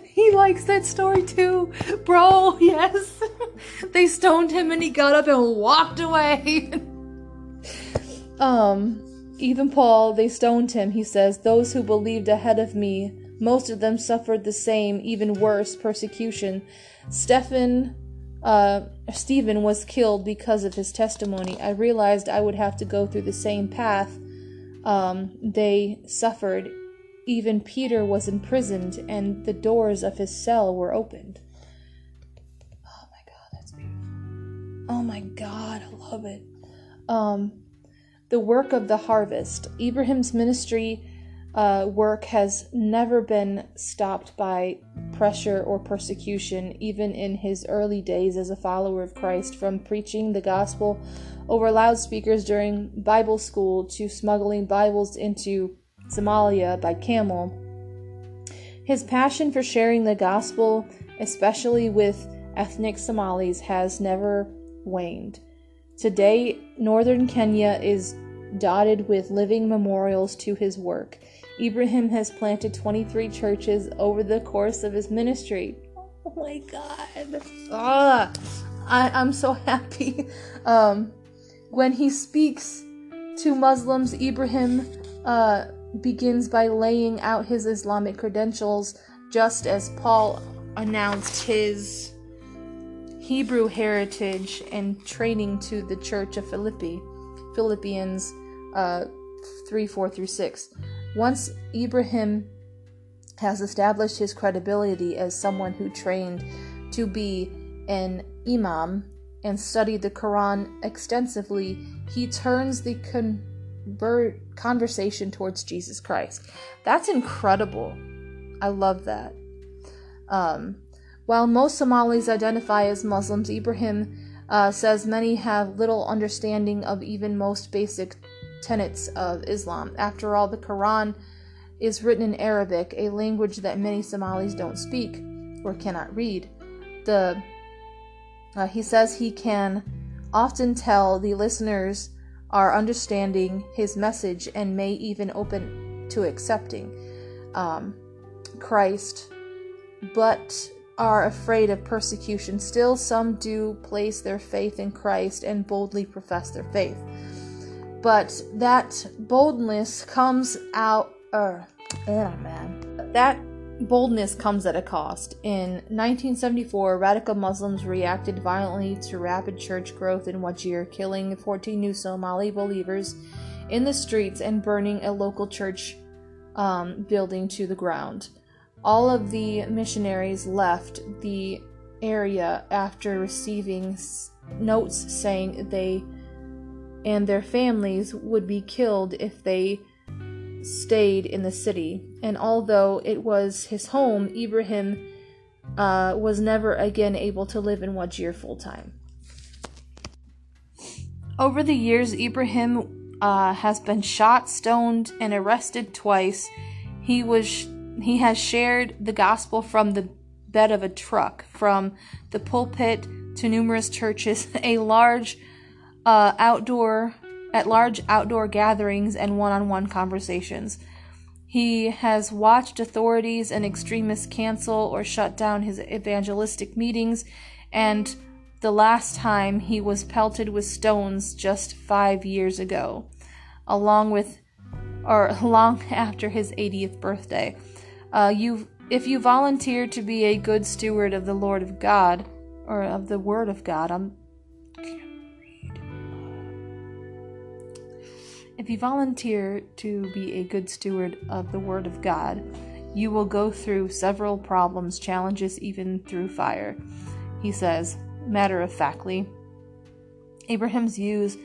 He likes that story too, bro. Yes. they stoned him and he got up and walked away. um, even Paul, they stoned him. He says, Those who believed ahead of me, most of them suffered the same, even worse, persecution. Stephen, uh, Stephen was killed because of his testimony. I realized I would have to go through the same path um, they suffered. Even Peter was imprisoned, and the doors of his cell were opened. Oh my God, that's beautiful. Oh my God, I love it. Um, the work of the harvest. Ibrahim's ministry uh, work has never been stopped by pressure or persecution, even in his early days as a follower of Christ, from preaching the gospel over loudspeakers during Bible school to smuggling Bibles into Somalia by camel. His passion for sharing the gospel, especially with ethnic Somalis, has never waned. Today, northern Kenya is dotted with living memorials to his work. Ibrahim has planted 23 churches over the course of his ministry. Oh my god. Ah, I, I'm so happy. Um, when he speaks to Muslims, Ibrahim uh, begins by laying out his Islamic credentials, just as Paul announced his Hebrew heritage and training to the church of Philippi, Philippians uh, 3 4 through 6. Once Ibrahim has established his credibility as someone who trained to be an imam and studied the Quran extensively, he turns the conversation towards Jesus Christ. That's incredible. I love that. Um, while most Somalis identify as Muslims, Ibrahim uh, says many have little understanding of even most basic tenets of Islam. After all, the Quran is written in Arabic, a language that many Somalis don't speak or cannot read. The uh, he says he can often tell the listeners are understanding his message and may even open to accepting um, Christ, but are afraid of persecution. Still, some do place their faith in Christ and boldly profess their faith. But that boldness comes out. Oh man. That boldness comes at a cost. In 1974, radical Muslims reacted violently to rapid church growth in Wajir, killing 14 new Somali believers in the streets and burning a local church um, building to the ground. All of the missionaries left the area after receiving notes saying they and their families would be killed if they stayed in the city, and although it was his home, Ibrahim uh, was never again able to live in Wajir full time. Over the years, Ibrahim uh, has been shot, stoned, and arrested twice. He was he has shared the gospel from the bed of a truck, from the pulpit to numerous churches, a large uh, outdoor at large outdoor gatherings and one-on-one conversations. He has watched authorities and extremists cancel or shut down his evangelistic meetings, and the last time he was pelted with stones just five years ago, along with or long after his 80th birthday. Uh, you, if you volunteer to be a good steward of the Lord of God, or of the Word of God, I'm If you volunteer to be a good steward of the Word of God, you will go through several problems, challenges, even through fire. He says, matter of factly, Abraham's views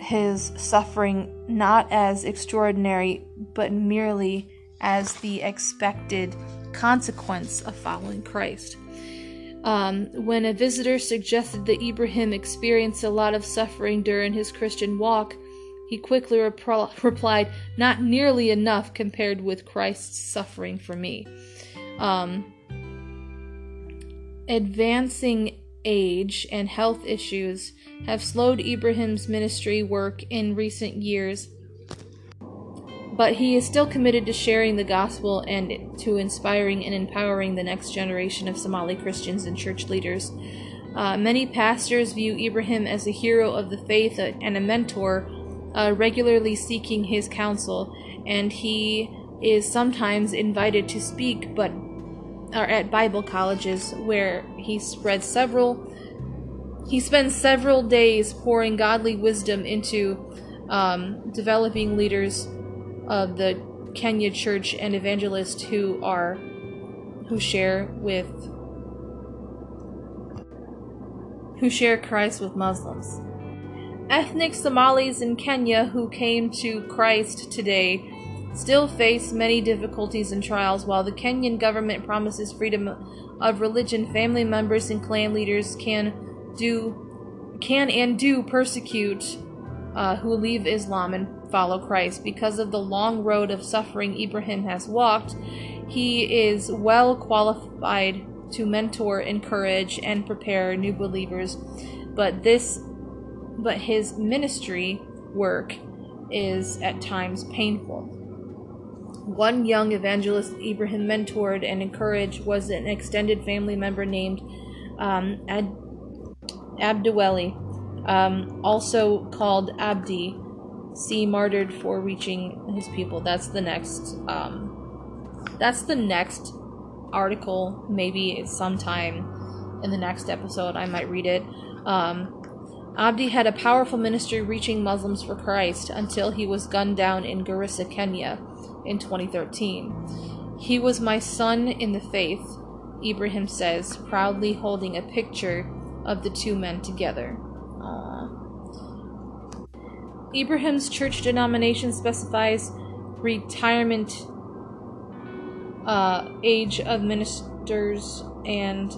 his suffering not as extraordinary, but merely as the expected consequence of following Christ. Um, when a visitor suggested that Ibrahim experienced a lot of suffering during his Christian walk, he quickly repl- replied, Not nearly enough compared with Christ's suffering for me. Um, advancing age and health issues have slowed Ibrahim's ministry work in recent years, but he is still committed to sharing the gospel and to inspiring and empowering the next generation of Somali Christians and church leaders. Uh, many pastors view Ibrahim as a hero of the faith and a mentor uh, regularly seeking his counsel, and he is sometimes invited to speak, but are at Bible colleges where he spreads several. He spends several days pouring godly wisdom into um, developing leaders of the Kenya church and evangelists who are who share with who share Christ with Muslims. Ethnic Somalis in Kenya who came to Christ today still face many difficulties and trials. While the Kenyan government promises freedom of religion family members and clan leaders can do can and do persecute uh, who leave Islam and follow Christ. Because of the long road of suffering Ibrahim has walked he is well qualified to mentor encourage and prepare new believers. But this but his ministry work is at times painful. One young evangelist Ibrahim mentored and encouraged was an extended family member named um, Ad- Abdiweli, um, also called Abdi. See martyred for reaching his people. That's the next. Um, that's the next article. Maybe sometime in the next episode I might read it. Um, Abdi had a powerful ministry reaching Muslims for Christ until he was gunned down in Garissa, Kenya in 2013. He was my son in the faith, Ibrahim says, proudly holding a picture of the two men together. Aww. Ibrahim's church denomination specifies retirement uh, age of ministers and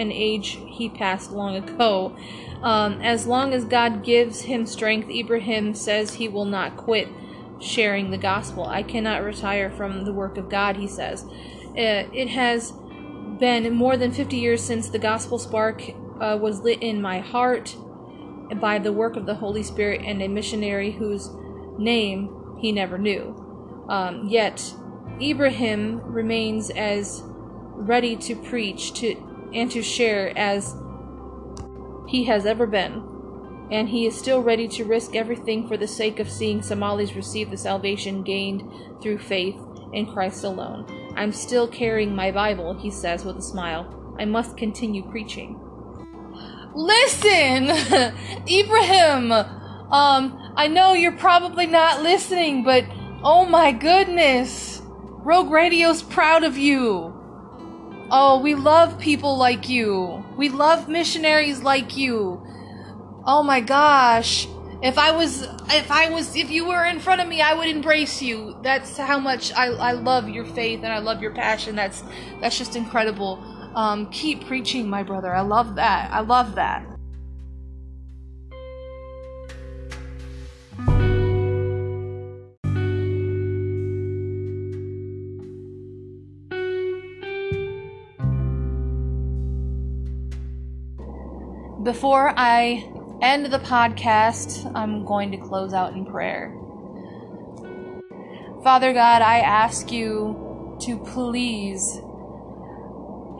an age he passed long ago. Um, as long as God gives him strength, Ibrahim says he will not quit sharing the gospel. I cannot retire from the work of God, he says. Uh, it has been more than 50 years since the gospel spark uh, was lit in my heart by the work of the Holy Spirit and a missionary whose name he never knew. Um, yet, Ibrahim remains as ready to preach to and to share as he has ever been, and he is still ready to risk everything for the sake of seeing Somalis receive the salvation gained through faith in Christ alone. I'm still carrying my Bible, he says with a smile. I must continue preaching. Listen! Ibrahim! Um, I know you're probably not listening, but oh my goodness! Rogue Radio's proud of you! Oh, we love people like you. We love missionaries like you. Oh my gosh. If I was if I was if you were in front of me, I would embrace you. That's how much I I love your faith and I love your passion. That's that's just incredible. Um keep preaching, my brother. I love that. I love that. Before I end the podcast, I'm going to close out in prayer. Father God, I ask you to please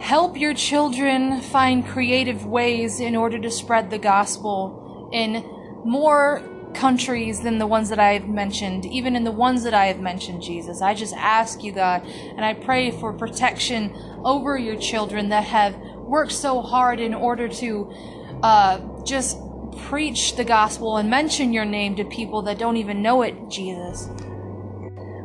help your children find creative ways in order to spread the gospel in more countries than the ones that I have mentioned, even in the ones that I have mentioned, Jesus. I just ask you, God, and I pray for protection over your children that have worked so hard in order to uh, just preach the gospel and mention your name to people that don't even know it, Jesus.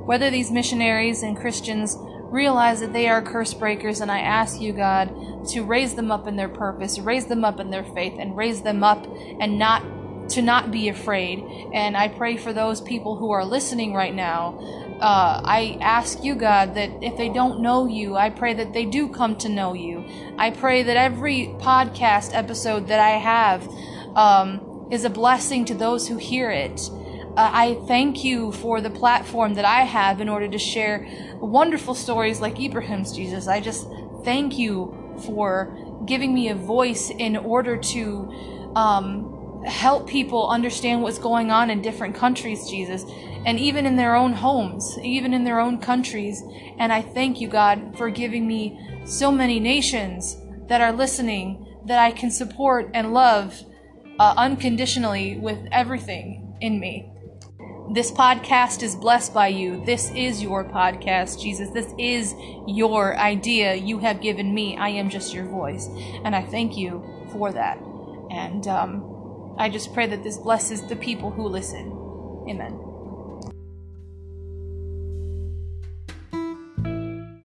Whether these missionaries and Christians realize that they are curse breakers, and I ask you, God, to raise them up in their purpose, raise them up in their faith, and raise them up and not to not be afraid. And I pray for those people who are listening right now. Uh, I ask you, God, that if they don't know you, I pray that they do come to know you. I pray that every podcast episode that I have um, is a blessing to those who hear it. Uh, I thank you for the platform that I have in order to share wonderful stories like Ibrahim's Jesus. I just thank you for giving me a voice in order to um, help people understand what's going on in different countries, Jesus, and even in their own homes, even in their own countries. And I thank you, God, for giving me so many nations that are listening that I can support and love uh, unconditionally with everything in me. This podcast is blessed by you. This is your podcast, Jesus. This is your idea you have given me. I am just your voice. And I thank you for that. And um, I just pray that this blesses the people who listen. Amen.